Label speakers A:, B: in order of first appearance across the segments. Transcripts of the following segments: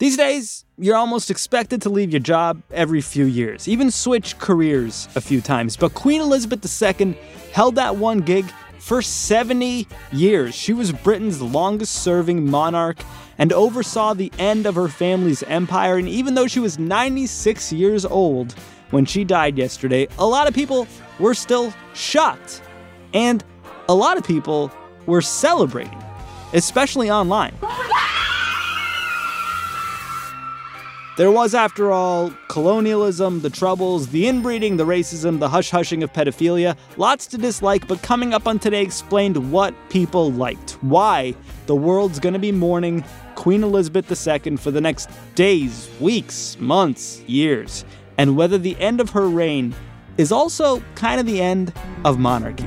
A: These days, you're almost expected to leave your job every few years, even switch careers a few times. But Queen Elizabeth II held that one gig for 70 years. She was Britain's longest serving monarch and oversaw the end of her family's empire. And even though she was 96 years old when she died yesterday, a lot of people were still shocked. And a lot of people were celebrating, especially online. Oh There was, after all, colonialism, the troubles, the inbreeding, the racism, the hush hushing of pedophilia. Lots to dislike, but coming up on today explained what people liked, why the world's gonna be mourning Queen Elizabeth II for the next days, weeks, months, years, and whether the end of her reign is also kind of the end of monarchy.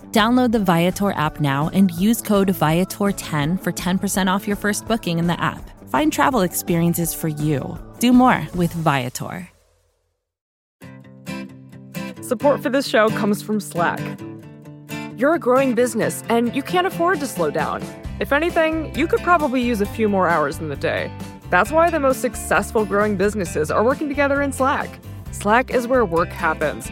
B: Download the Viator app now and use code Viator10 for 10% off your first booking in the app. Find travel experiences for you. Do more with Viator.
C: Support for this show comes from Slack. You're a growing business and you can't afford to slow down. If anything, you could probably use a few more hours in the day. That's why the most successful growing businesses are working together in Slack. Slack is where work happens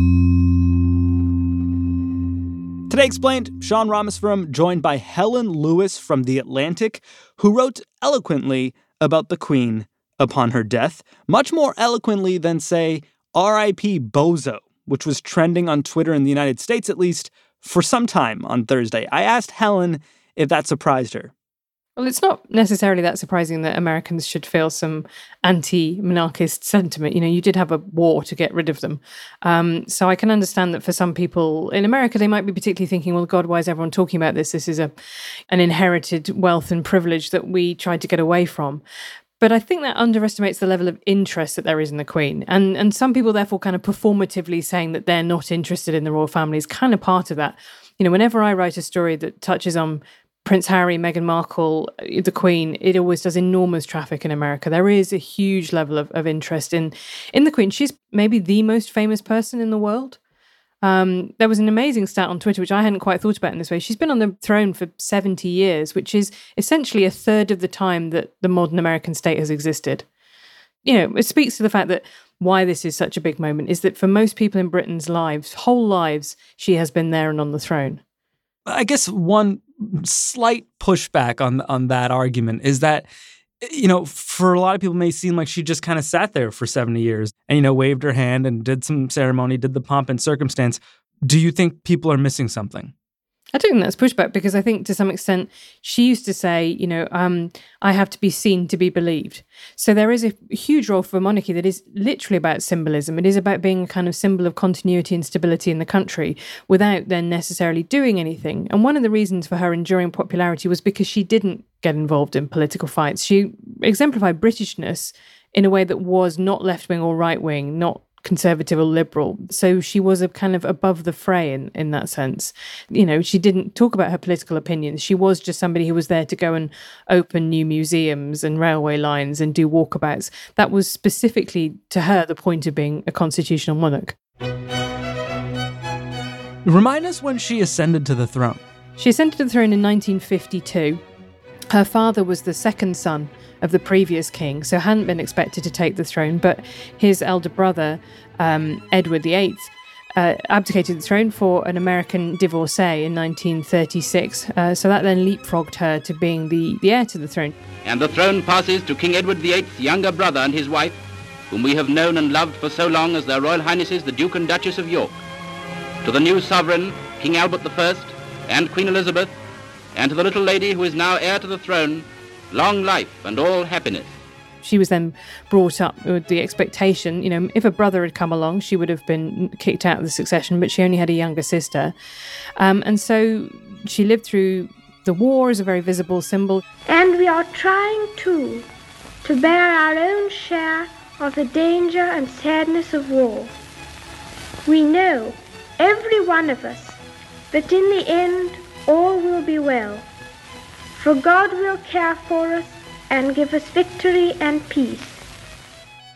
A: Today explained, Sean Rameswaram joined by Helen Lewis from The Atlantic, who wrote eloquently about the Queen upon her death, much more eloquently than, say, R.I.P. Bozo, which was trending on Twitter in the United States at least for some time on Thursday. I asked Helen if that surprised her.
D: Well, it's not necessarily that surprising that Americans should feel some anti monarchist sentiment. You know, you did have a war to get rid of them. Um, so I can understand that for some people in America, they might be particularly thinking, well, God, why is everyone talking about this? This is a, an inherited wealth and privilege that we tried to get away from. But I think that underestimates the level of interest that there is in the Queen. And, and some people, therefore, kind of performatively saying that they're not interested in the royal family is kind of part of that you know, whenever I write a story that touches on Prince Harry, Meghan Markle, uh, the Queen, it always does enormous traffic in America. There is a huge level of, of interest in in the Queen. She's maybe the most famous person in the world. Um, there was an amazing stat on Twitter, which I hadn't quite thought about in this way. She's been on the throne for 70 years, which is essentially a third of the time that the modern American state has existed. You know, it speaks to the fact that why this is such a big moment is that for most people in Britain's lives, whole lives, she has been there and on the throne.
A: I guess one slight pushback on on that argument is that you know, for a lot of people, may seem like she just kind of sat there for 70 years and, you know, waved her hand and did some ceremony, did the pomp and circumstance. Do you think people are missing something?
D: I don't think that's pushback because I think to some extent she used to say, you know, um, I have to be seen to be believed. So there is a huge role for monarchy that is literally about symbolism. It is about being a kind of symbol of continuity and stability in the country without then necessarily doing anything. And one of the reasons for her enduring popularity was because she didn't get involved in political fights. She exemplified Britishness in a way that was not left wing or right wing, not conservative or liberal. So she was a kind of above the fray in, in that sense. You know, she didn't talk about her political opinions. She was just somebody who was there to go and open new museums and railway lines and do walkabouts. That was specifically to her the point of being a constitutional monarch.
A: Remind us when she ascended to the throne.
D: She ascended to the throne in 1952. Her father was the second son of the previous king, so hadn't been expected to take the throne. But his elder brother, um, Edward VIII, uh, abdicated the throne for an American divorcee in 1936. Uh, so that then leapfrogged her to being the, the heir to the throne.
E: And the throne passes to King Edward VIII's younger brother and his wife, whom we have known and loved for so long as their Royal Highnesses the Duke and Duchess of York, to the new sovereign, King Albert I, and Queen Elizabeth, and to the little lady who is now heir to the throne, long life and all happiness.
D: She was then brought up with the expectation, you know, if a brother had come along, she would have been kicked out of the succession, but she only had a younger sister. Um, and so she lived through the war as a very visible symbol.
F: And we are trying too to bear our own share of the danger and sadness of war. We know, every one of us, that in the end all will be well, for God will care for us and give us victory and peace.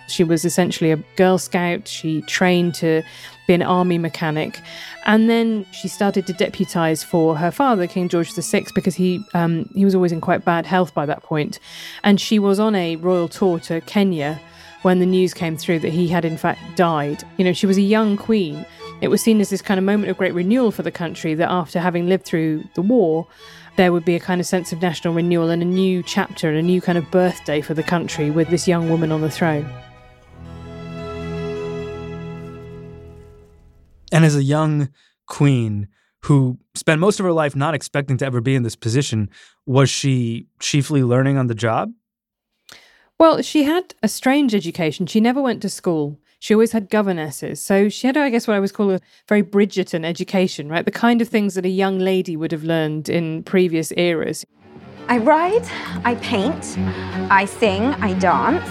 D: She was essentially a Girl Scout. She trained to be an army mechanic. And then she started to deputise for her father, King George VI, because he um, he was always in quite bad health by that point. And she was on a royal tour to Kenya when the news came through that he had in fact died. You know, she was a young queen. It was seen as this kind of moment of great renewal for the country that after having lived through the war, there would be a kind of sense of national renewal and a new chapter and a new kind of birthday for the country with this young woman on the throne.
A: And as a young queen who spent most of her life not expecting to ever be in this position, was she chiefly learning on the job?
D: Well, she had a strange education. She never went to school. She always had governesses. So she had, I guess, what I was call a very Bridgerton education, right? The kind of things that a young lady would have learned in previous eras.
G: I write, I paint, I sing, I dance,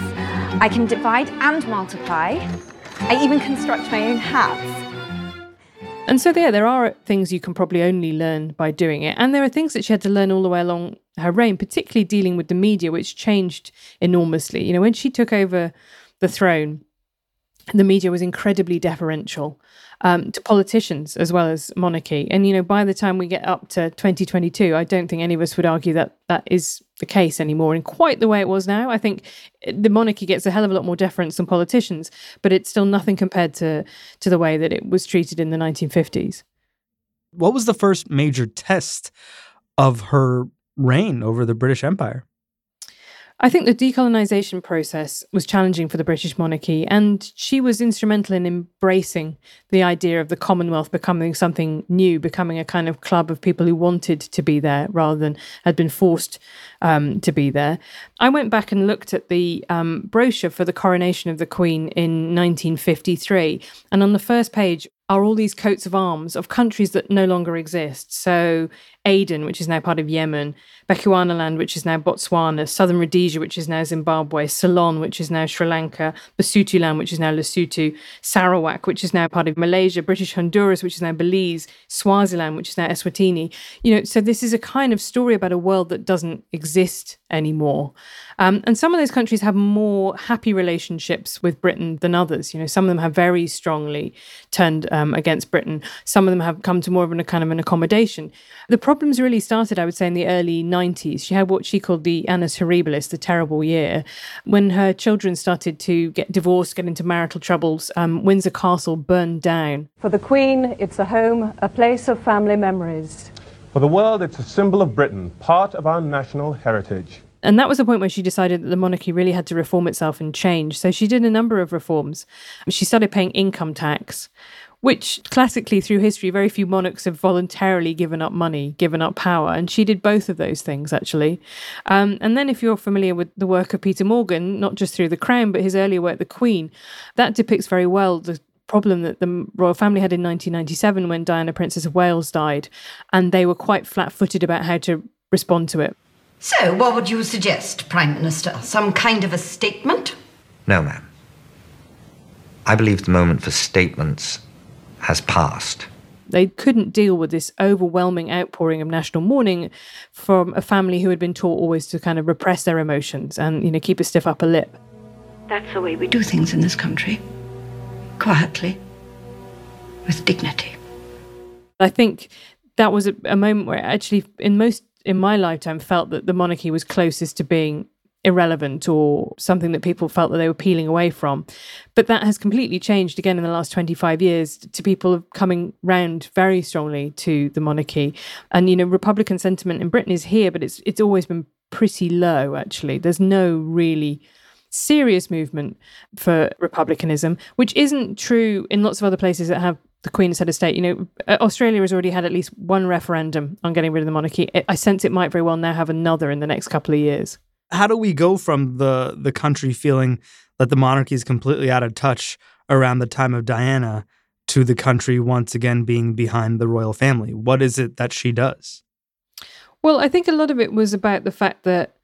G: I can divide and multiply, I even construct my own hats.
D: And so there, there are things you can probably only learn by doing it. And there are things that she had to learn all the way along her reign, particularly dealing with the media, which changed enormously. You know, when she took over the throne, the media was incredibly deferential um, to politicians as well as monarchy. And, you know, by the time we get up to 2022, I don't think any of us would argue that that is the case anymore in quite the way it was now. I think the monarchy gets a hell of a lot more deference than politicians, but it's still nothing compared to, to the way that it was treated in the 1950s.
A: What was the first major test of her reign over the British Empire?
D: I think the decolonization process was challenging for the British monarchy, and she was instrumental in embracing the idea of the Commonwealth becoming something new, becoming a kind of club of people who wanted to be there rather than had been forced um, to be there. I went back and looked at the um, brochure for the coronation of the Queen in 1953, and on the first page, are all these coats of arms of countries that no longer exist. So Aden, which is now part of Yemen, Bechuanaland, which is now Botswana, Southern Rhodesia, which is now Zimbabwe, Ceylon, which is now Sri Lanka, Basutoland, which is now Lesotho, Sarawak, which is now part of Malaysia, British Honduras, which is now Belize, Swaziland, which is now Eswatini. You know, so this is a kind of story about a world that doesn't exist anymore. Um, and some of those countries have more happy relationships with Britain than others. You know, some of them have very strongly turned um, against Britain. Some of them have come to more of a kind of an accommodation. The problems really started, I would say, in the early 90s. She had what she called the annus horribilis, the terrible year, when her children started to get divorced, get into marital troubles. Um, Windsor Castle burned down.
H: For the Queen, it's a home, a place of family memories.
I: For the world, it's a symbol of Britain, part of our national heritage.
D: And that was the point where she decided that the monarchy really had to reform itself and change. So she did a number of reforms. She started paying income tax, which classically through history, very few monarchs have voluntarily given up money, given up power. And she did both of those things, actually. Um, and then, if you're familiar with the work of Peter Morgan, not just through The Crown, but his earlier work, The Queen, that depicts very well the problem that the royal family had in 1997 when Diana, Princess of Wales, died. And they were quite flat footed about how to respond to it.
J: So, what would you suggest, Prime Minister? Some kind of a statement?
K: No, ma'am. I believe the moment for statements has passed.
D: They couldn't deal with this overwhelming outpouring of national mourning from a family who had been taught always to kind of repress their emotions and, you know, keep a stiff upper lip.
J: That's the way we do things in this country. Quietly. With dignity.
D: I think that was a, a moment where actually, in most in my lifetime felt that the monarchy was closest to being irrelevant or something that people felt that they were peeling away from. But that has completely changed again in the last 25 years to people coming round very strongly to the monarchy. And, you know, Republican sentiment in Britain is here, but it's it's always been pretty low, actually. There's no really serious movement for republicanism, which isn't true in lots of other places that have the Queen as head of state. You know, uh, Australia has already had at least one referendum on getting rid of the monarchy. I sense it might very well now have another in the next couple of years.
A: How do we go from the the country feeling that the monarchy is completely out of touch around the time of Diana to the country once again being behind the royal family? What is it that she does?
D: Well, I think a lot of it was about the fact that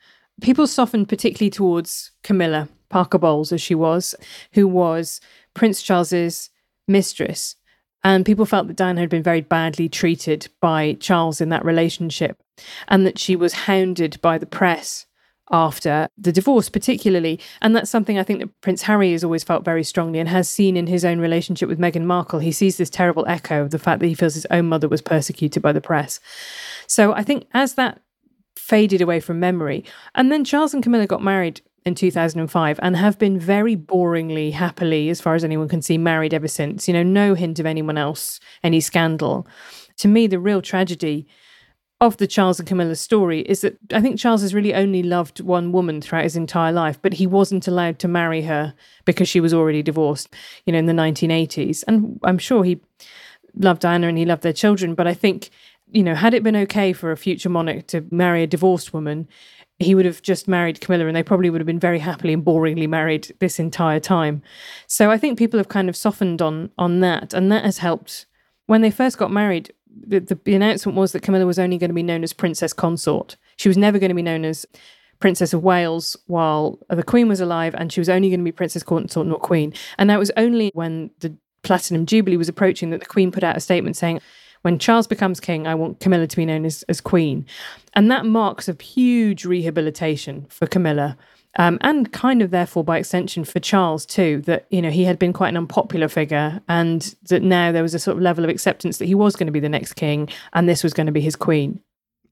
D: people softened particularly towards Camilla Parker Bowles, as she was, who was Prince Charles's mistress. And people felt that Diana had been very badly treated by Charles in that relationship, and that she was hounded by the press after the divorce, particularly. And that's something I think that Prince Harry has always felt very strongly and has seen in his own relationship with Meghan Markle. He sees this terrible echo of the fact that he feels his own mother was persecuted by the press. So I think as that faded away from memory, and then Charles and Camilla got married in 2005 and have been very boringly, happily, as far as anyone can see, married ever since. You know, no hint of anyone else, any scandal. To me, the real tragedy of the Charles and Camilla story is that I think Charles has really only loved one woman throughout his entire life, but he wasn't allowed to marry her because she was already divorced, you know, in the 1980s. And I'm sure he loved Diana and he loved their children, but I think, you know, had it been okay for a future monarch to marry a divorced woman, he would have just married Camilla and they probably would have been very happily and boringly married this entire time. So I think people have kind of softened on on that and that has helped when they first got married the, the, the announcement was that Camilla was only going to be known as Princess Consort. She was never going to be known as Princess of Wales while the Queen was alive, and she was only going to be Princess Consort, not Queen. And that was only when the Platinum Jubilee was approaching that the Queen put out a statement saying, when Charles becomes king, I want Camilla to be known as, as Queen. And that marks a huge rehabilitation for Camilla um, and kind of therefore by extension for Charles too, that you know he had been quite an unpopular figure, and that now there was a sort of level of acceptance that he was going to be the next king, and this was going to be his queen.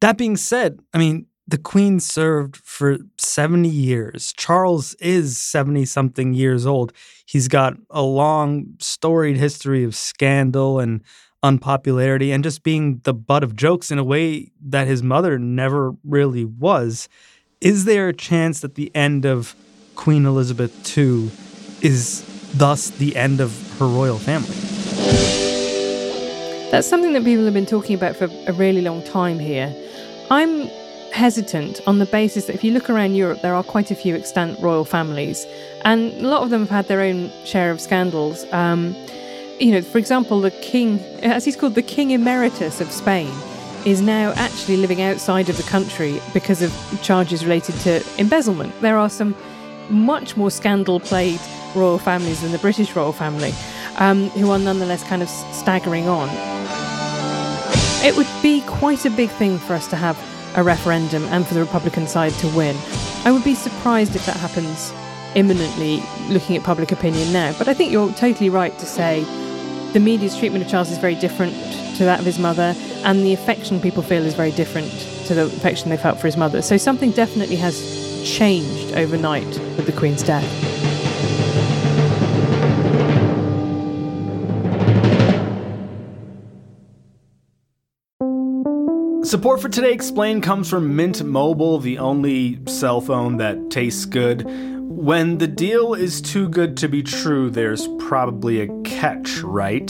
A: That being said, I mean the queen served for 70 years. Charles is 70 something years old. He's got a long, storied history of scandal and unpopularity and just being the butt of jokes in a way that his mother never really was. Is there a chance that the end of Queen Elizabeth II is thus the end of her royal family?
D: That's something that people have been talking about for a really long time here. I'm hesitant on the basis that if you look around Europe, there are quite a few extant royal families, and a lot of them have had their own share of scandals. Um, you know, for example, the king, as he's called, the King Emeritus of Spain, is now actually living outside of the country because of charges related to embezzlement. There are some much more scandal plagued royal families than the British royal family, um, who are nonetheless kind of staggering on. It would be quite a big thing for us to have a referendum and for the Republican side to win. I would be surprised if that happens imminently, looking at public opinion now. But I think you're totally right to say the media's treatment of Charles is very different to that of his mother, and the affection people feel is very different to the affection they felt for his mother. So something definitely has changed overnight with the Queen's death.
L: Support for Today Explained comes from Mint Mobile, the only cell phone that tastes good. When the deal is too good to be true, there's probably a catch, right?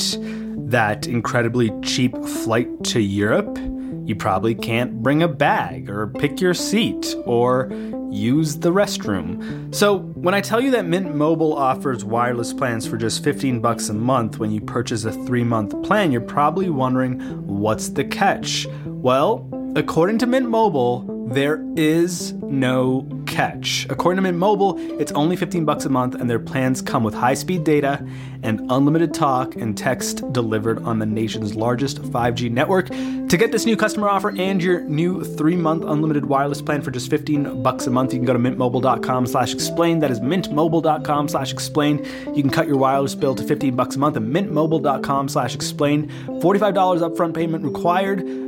L: that incredibly cheap flight to Europe, you probably can't bring a bag or pick your seat or use the restroom. So, when I tell you that Mint Mobile offers wireless plans for just 15 bucks a month when you purchase a 3-month plan, you're probably wondering what's the catch? Well, according to Mint Mobile, there is no catch. According to Mint Mobile, it's only 15 bucks a month and their plans come with high-speed data and unlimited talk and text delivered on the nation's largest 5G network. To get this new customer offer and your new 3-month unlimited wireless plan for just 15 bucks a month, you can go to mintmobile.com/explain. That is mintmobile.com/explain. You can cut your wireless bill to 15 bucks a month at mintmobile.com/explain. $45 upfront payment required,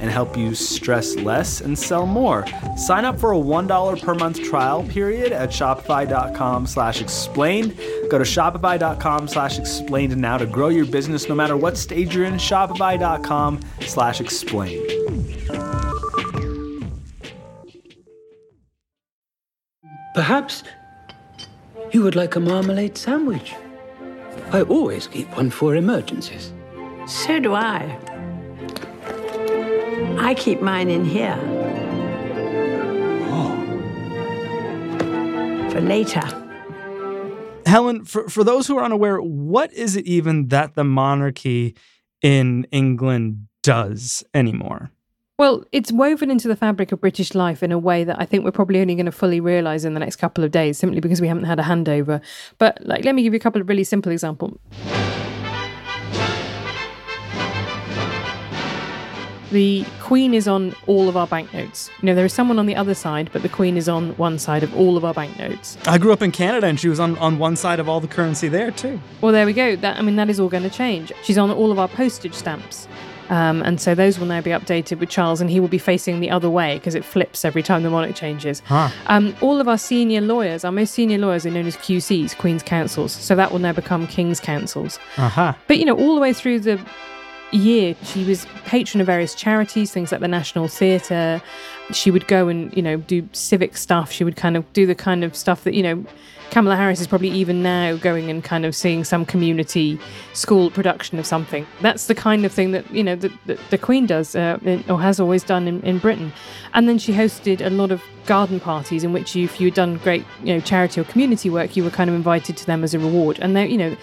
L: and help you stress less and sell more. Sign up for a $1 per month trial period at shopify.com slash explained. Go to shopify.com slash explained now to grow your business no matter what stage you're in. Shopify.com slash explained.
J: Perhaps you would like a marmalade sandwich. I always keep one for emergencies.
M: So do I. I keep mine in here. Oh. For later.
A: Helen, for, for those who are unaware, what is it even that the monarchy in England does anymore?
D: Well, it's woven into the fabric of British life in a way that I think we're probably only going to fully realize in the next couple of days, simply because we haven't had a handover. But like, let me give you a couple of really simple examples. The Queen is on all of our banknotes. You know, there is someone on the other side, but the Queen is on one side of all of our banknotes.
A: I grew up in Canada and she was on, on one side of all the currency there too.
D: Well, there we go. That I mean, that is all going to change. She's on all of our postage stamps. Um, and so those will now be updated with Charles, and he will be facing the other way because it flips every time the monarch changes.
A: Huh.
D: Um, all of our senior lawyers, our most senior lawyers, are known as QCs, Queen's Counsels. So that will now become King's Counsels.
A: Uh-huh.
D: But you know, all the way through the year, she was patron of various charities, things like the National Theatre. She would go and you know do civic stuff. She would kind of do the kind of stuff that you know. Kamala Harris is probably even now going and kind of seeing some community school production of something. That's the kind of thing that you know the, the, the Queen does uh, or has always done in, in Britain. And then she hosted a lot of garden parties in which you, if you'd done great you know charity or community work, you were kind of invited to them as a reward. And they you know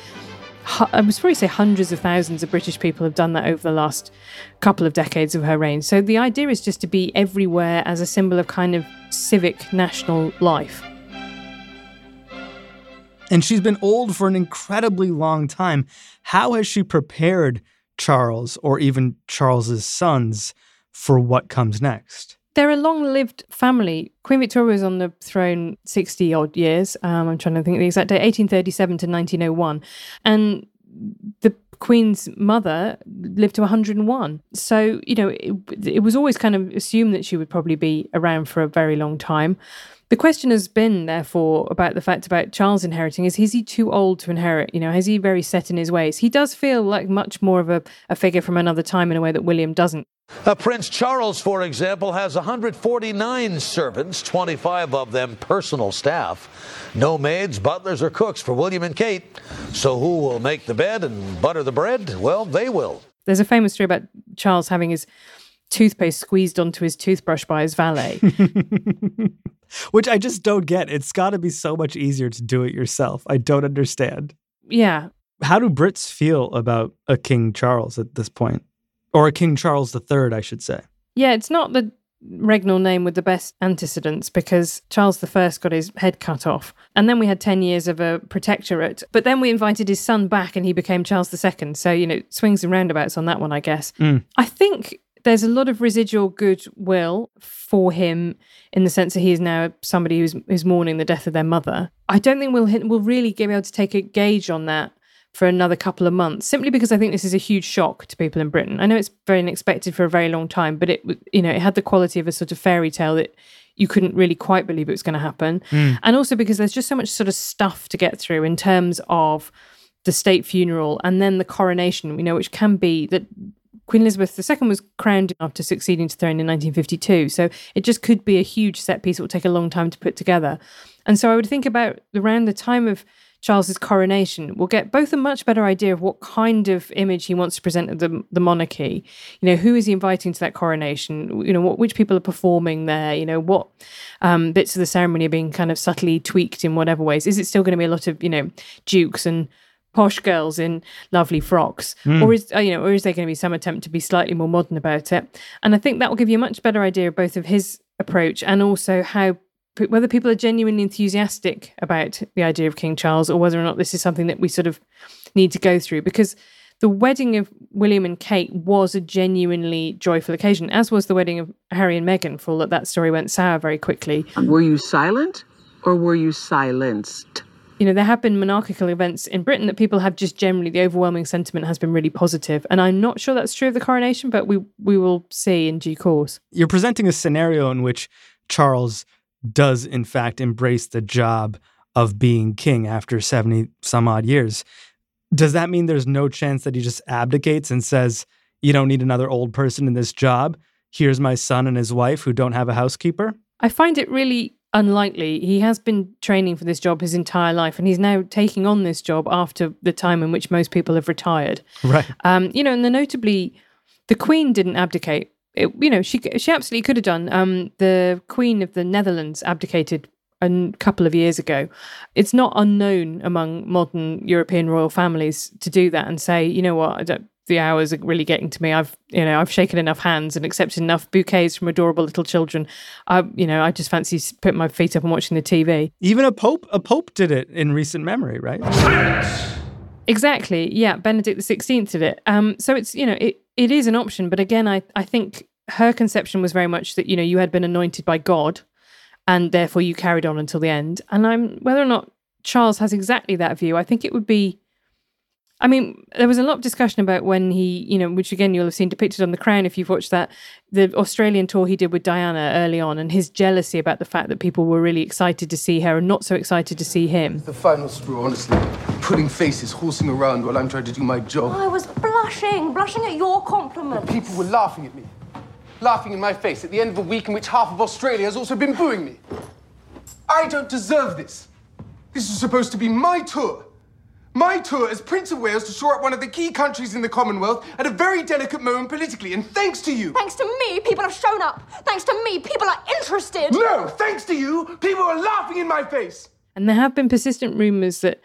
D: I would probably say hundreds of thousands of British people have done that over the last couple of decades of her reign. So the idea is just to be everywhere as a symbol of kind of civic national life.
A: And she's been old for an incredibly long time. How has she prepared Charles or even Charles's sons for what comes next?
D: They're a long lived family. Queen Victoria was on the throne 60 odd years. Um, I'm trying to think of the exact date 1837 to 1901. And the Queen's mother lived to 101. So, you know, it, it was always kind of assumed that she would probably be around for a very long time. The question has been, therefore, about the fact about Charles inheriting is is he too old to inherit? You know, is he very set in his ways? He does feel like much more of a, a figure from another time in a way that William doesn't.
N: Uh, Prince Charles, for example, has 149 servants, 25 of them personal staff. No maids, butlers, or cooks for William and Kate. So who will make the bed and butter the bread? Well, they will.
D: There's a famous story about Charles having his toothpaste squeezed onto his toothbrush by his valet.
A: Which I just don't get. It's got to be so much easier to do it yourself. I don't understand.
D: Yeah.
A: How do Brits feel about a King Charles at this point? Or a King Charles III, I should say.
D: Yeah, it's not the regnal name with the best antecedents because Charles I got his head cut off. And then we had 10 years of a protectorate. But then we invited his son back and he became Charles II. So, you know, swings and roundabouts on that one, I guess.
A: Mm.
D: I think there's a lot of residual goodwill for him in the sense that he is now somebody who's, who's mourning the death of their mother. I don't think we'll, we'll really be able to take a gauge on that for another couple of months simply because I think this is a huge shock to people in Britain. I know it's very unexpected for a very long time, but it you know it had the quality of a sort of fairy tale that you couldn't really quite believe it was going to happen.
A: Mm.
D: And also because there's just so much sort of stuff to get through in terms of the state funeral and then the coronation, you know, which can be that Queen Elizabeth II was crowned after succeeding to the throne in 1952. So it just could be a huge set piece that will take a long time to put together. And so I would think about around the time of Charles's coronation, we'll get both a much better idea of what kind of image he wants to present of the, the monarchy. You know, who is he inviting to that coronation? You know, what which people are performing there? You know, what um, bits of the ceremony are being kind of subtly tweaked in whatever ways? Is it still going to be a lot of you know dukes and posh girls in lovely frocks,
A: Mm.
D: or is uh, you know, or is there going to be some attempt to be slightly more modern about it? And I think that will give you a much better idea of both of his approach and also how whether people are genuinely enthusiastic about the idea of King Charles or whether or not this is something that we sort of need to go through because the wedding of William and Kate was a genuinely joyful occasion, as was the wedding of Harry and Meghan, for all that that story went sour very quickly.
O: Were you silent or were you silenced?
D: You know, there have been monarchical events in Britain that people have just generally, the overwhelming sentiment has been really positive. And I'm not sure that's true of the coronation, but we, we will see in due course.
A: You're presenting a scenario in which Charles does, in fact, embrace the job of being king after 70 some odd years. Does that mean there's no chance that he just abdicates and says, You don't need another old person in this job? Here's my son and his wife who don't have a housekeeper?
D: I find it really unlikely. He has been training for this job his entire life, and he's now taking on this job after the time in which most people have retired.
A: Right.
D: Um, you know, and the notably, the Queen didn't abdicate. It, you know, she she absolutely could have done. Um, the Queen of the Netherlands abdicated a n- couple of years ago. It's not unknown among modern European royal families to do that and say, you know what, I don't, the hours are really getting to me. I've you know I've shaken enough hands and accepted enough bouquets from adorable little children. I you know I just fancy s- putting my feet up and watching the TV.
A: Even a pope, a pope did it in recent memory, right?
D: Exactly. Yeah, Benedict the Sixteenth did it. Um, so it's you know it it is an option, but again, I I think her conception was very much that you know you had been anointed by God, and therefore you carried on until the end. And I'm whether or not Charles has exactly that view. I think it would be. I mean, there was a lot of discussion about when he, you know, which again you'll have seen depicted on The Crown if you've watched that, the Australian tour he did with Diana early on, and his jealousy about the fact that people were really excited to see her and not so excited to see him.
P: The final straw, honestly. Putting faces, horsing around while I'm trying to do my job.
Q: I was blushing, blushing at your compliment.
P: People were laughing at me. Laughing in my face at the end of a week in which half of Australia has also been booing me. I don't deserve this. This is supposed to be my tour. My tour as Prince of Wales to shore up one of the key countries in the Commonwealth at a very delicate moment politically, and thanks to you.
Q: Thanks to me, people have shown up. Thanks to me, people are interested.
P: No, thanks to you, people are laughing in my face.
D: And there have been persistent rumours that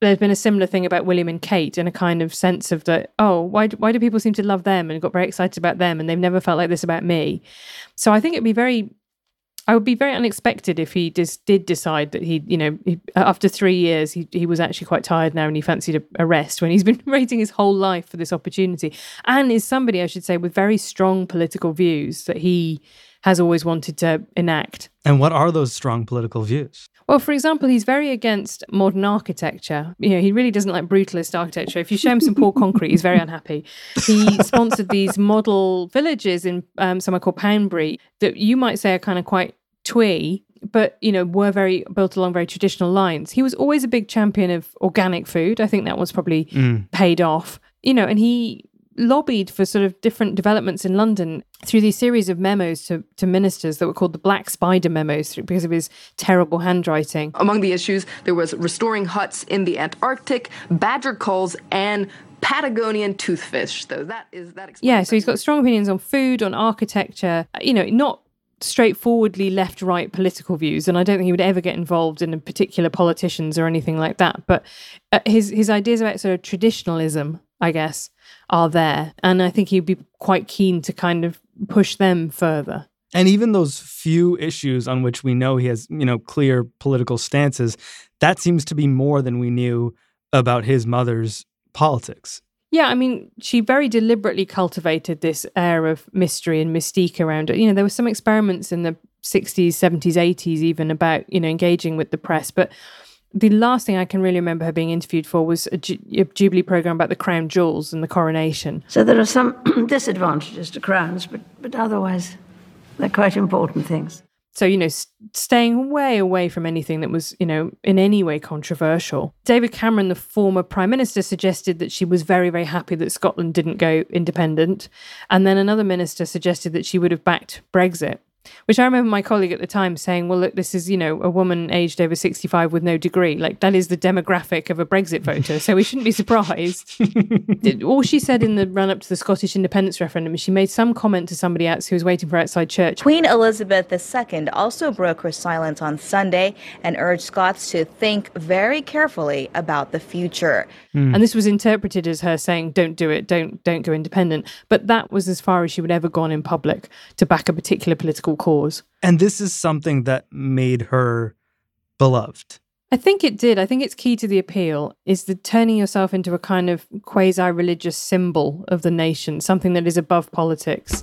D: there's been a similar thing about William and Kate and a kind of sense of that, oh, why, do- why do people seem to love them and got very excited about them and they've never felt like this about me? So I think it'd be very, I would be very unexpected if he just did decide that he, you know, he, after three years, he, he was actually quite tired now and he fancied a, a rest when he's been waiting his whole life for this opportunity. And is somebody, I should say, with very strong political views that he has always wanted to enact.
A: And what are those strong political views?
D: Well, for example, he's very against modern architecture. You know, he really doesn't like brutalist architecture. If you show him some poor concrete, he's very unhappy. He sponsored these model villages in um, somewhere called Poundbury that you might say are kind of quite twee, but you know were very built along very traditional lines. He was always a big champion of organic food. I think that was probably
A: Mm.
D: paid off. You know, and he lobbied for sort of different developments in London through these series of memos to, to ministers that were called the Black Spider memos because of his terrible handwriting.
R: Among the issues, there was restoring huts in the Antarctic, badger culls, and Patagonian toothfish. Though that is that.
D: Yeah, so he's got strong opinions on food, on architecture, you know, not straightforwardly left right political views. And I don't think he would ever get involved in particular politicians or anything like that. But uh, his, his ideas about sort of traditionalism, I guess, are there. And I think he'd be quite keen to kind of push them further.
A: And even those few issues on which we know he has, you know, clear political stances, that seems to be more than we knew about his mother's politics.
D: Yeah, I mean, she very deliberately cultivated this air of mystery and mystique around it. You know, there were some experiments in the 60s, 70s, 80s, even about, you know, engaging with the press. But the last thing I can really remember her being interviewed for was a, Ju- a Jubilee program about the crown jewels and the coronation.
M: So there are some disadvantages to crowns, but, but otherwise they're quite important things.
D: So, you know, s- staying way away from anything that was, you know, in any way controversial. David Cameron, the former prime minister, suggested that she was very, very happy that Scotland didn't go independent. And then another minister suggested that she would have backed Brexit. Which I remember my colleague at the time saying, well, look, this is, you know, a woman aged over 65 with no degree. Like, that is the demographic of a Brexit voter. So we shouldn't be surprised. All she said in the run up to the Scottish independence referendum is she made some comment to somebody else who was waiting for outside church.
S: Queen Elizabeth II also broke her silence on Sunday and urged Scots to think very carefully about the future. Hmm.
D: And this was interpreted as her saying, "Don't do it, don't don't go independent." But that was as far as she would ever gone in public to back a particular political cause.
A: And this is something that made her beloved.
D: I think it did. I think it's key to the appeal is the turning yourself into a kind of quasi-religious symbol of the nation, something that is above politics.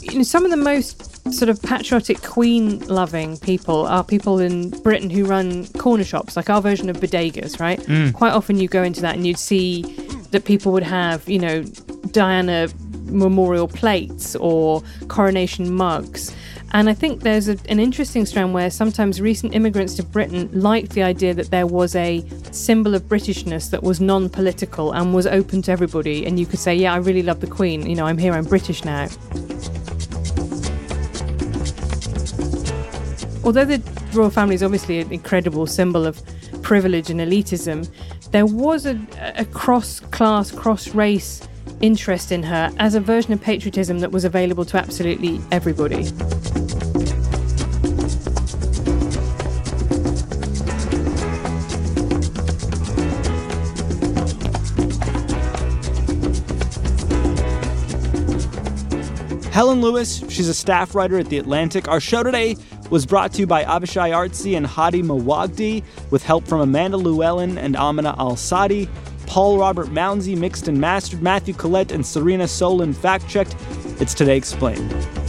D: You know, some of the most sort of patriotic queen loving people are people in Britain who run corner shops, like our version of bodegas, right?
T: Mm.
D: Quite often you go into that and you'd see that people would have, you know, Diana memorial plates or coronation mugs. And I think there's a, an interesting strand where sometimes recent immigrants to Britain liked the idea that there was a symbol of Britishness that was non political and was open to everybody. And you could say, Yeah, I really love the Queen. You know, I'm here, I'm British now. Although the royal family is obviously an incredible symbol of privilege and elitism, there was a, a cross class, cross race interest in her as a version of patriotism that was available to absolutely everybody.
A: Helen Lewis, she's a staff writer at The Atlantic. Our show today was brought to you by Avishay Artsy and Hady Mawajdeh, with help from Amanda Lewellyn and Amina Al Sadi. Paul Robert Mounsey mixed and mastered. Matthew Collette and Serena Solin fact checked. It's Today Explained.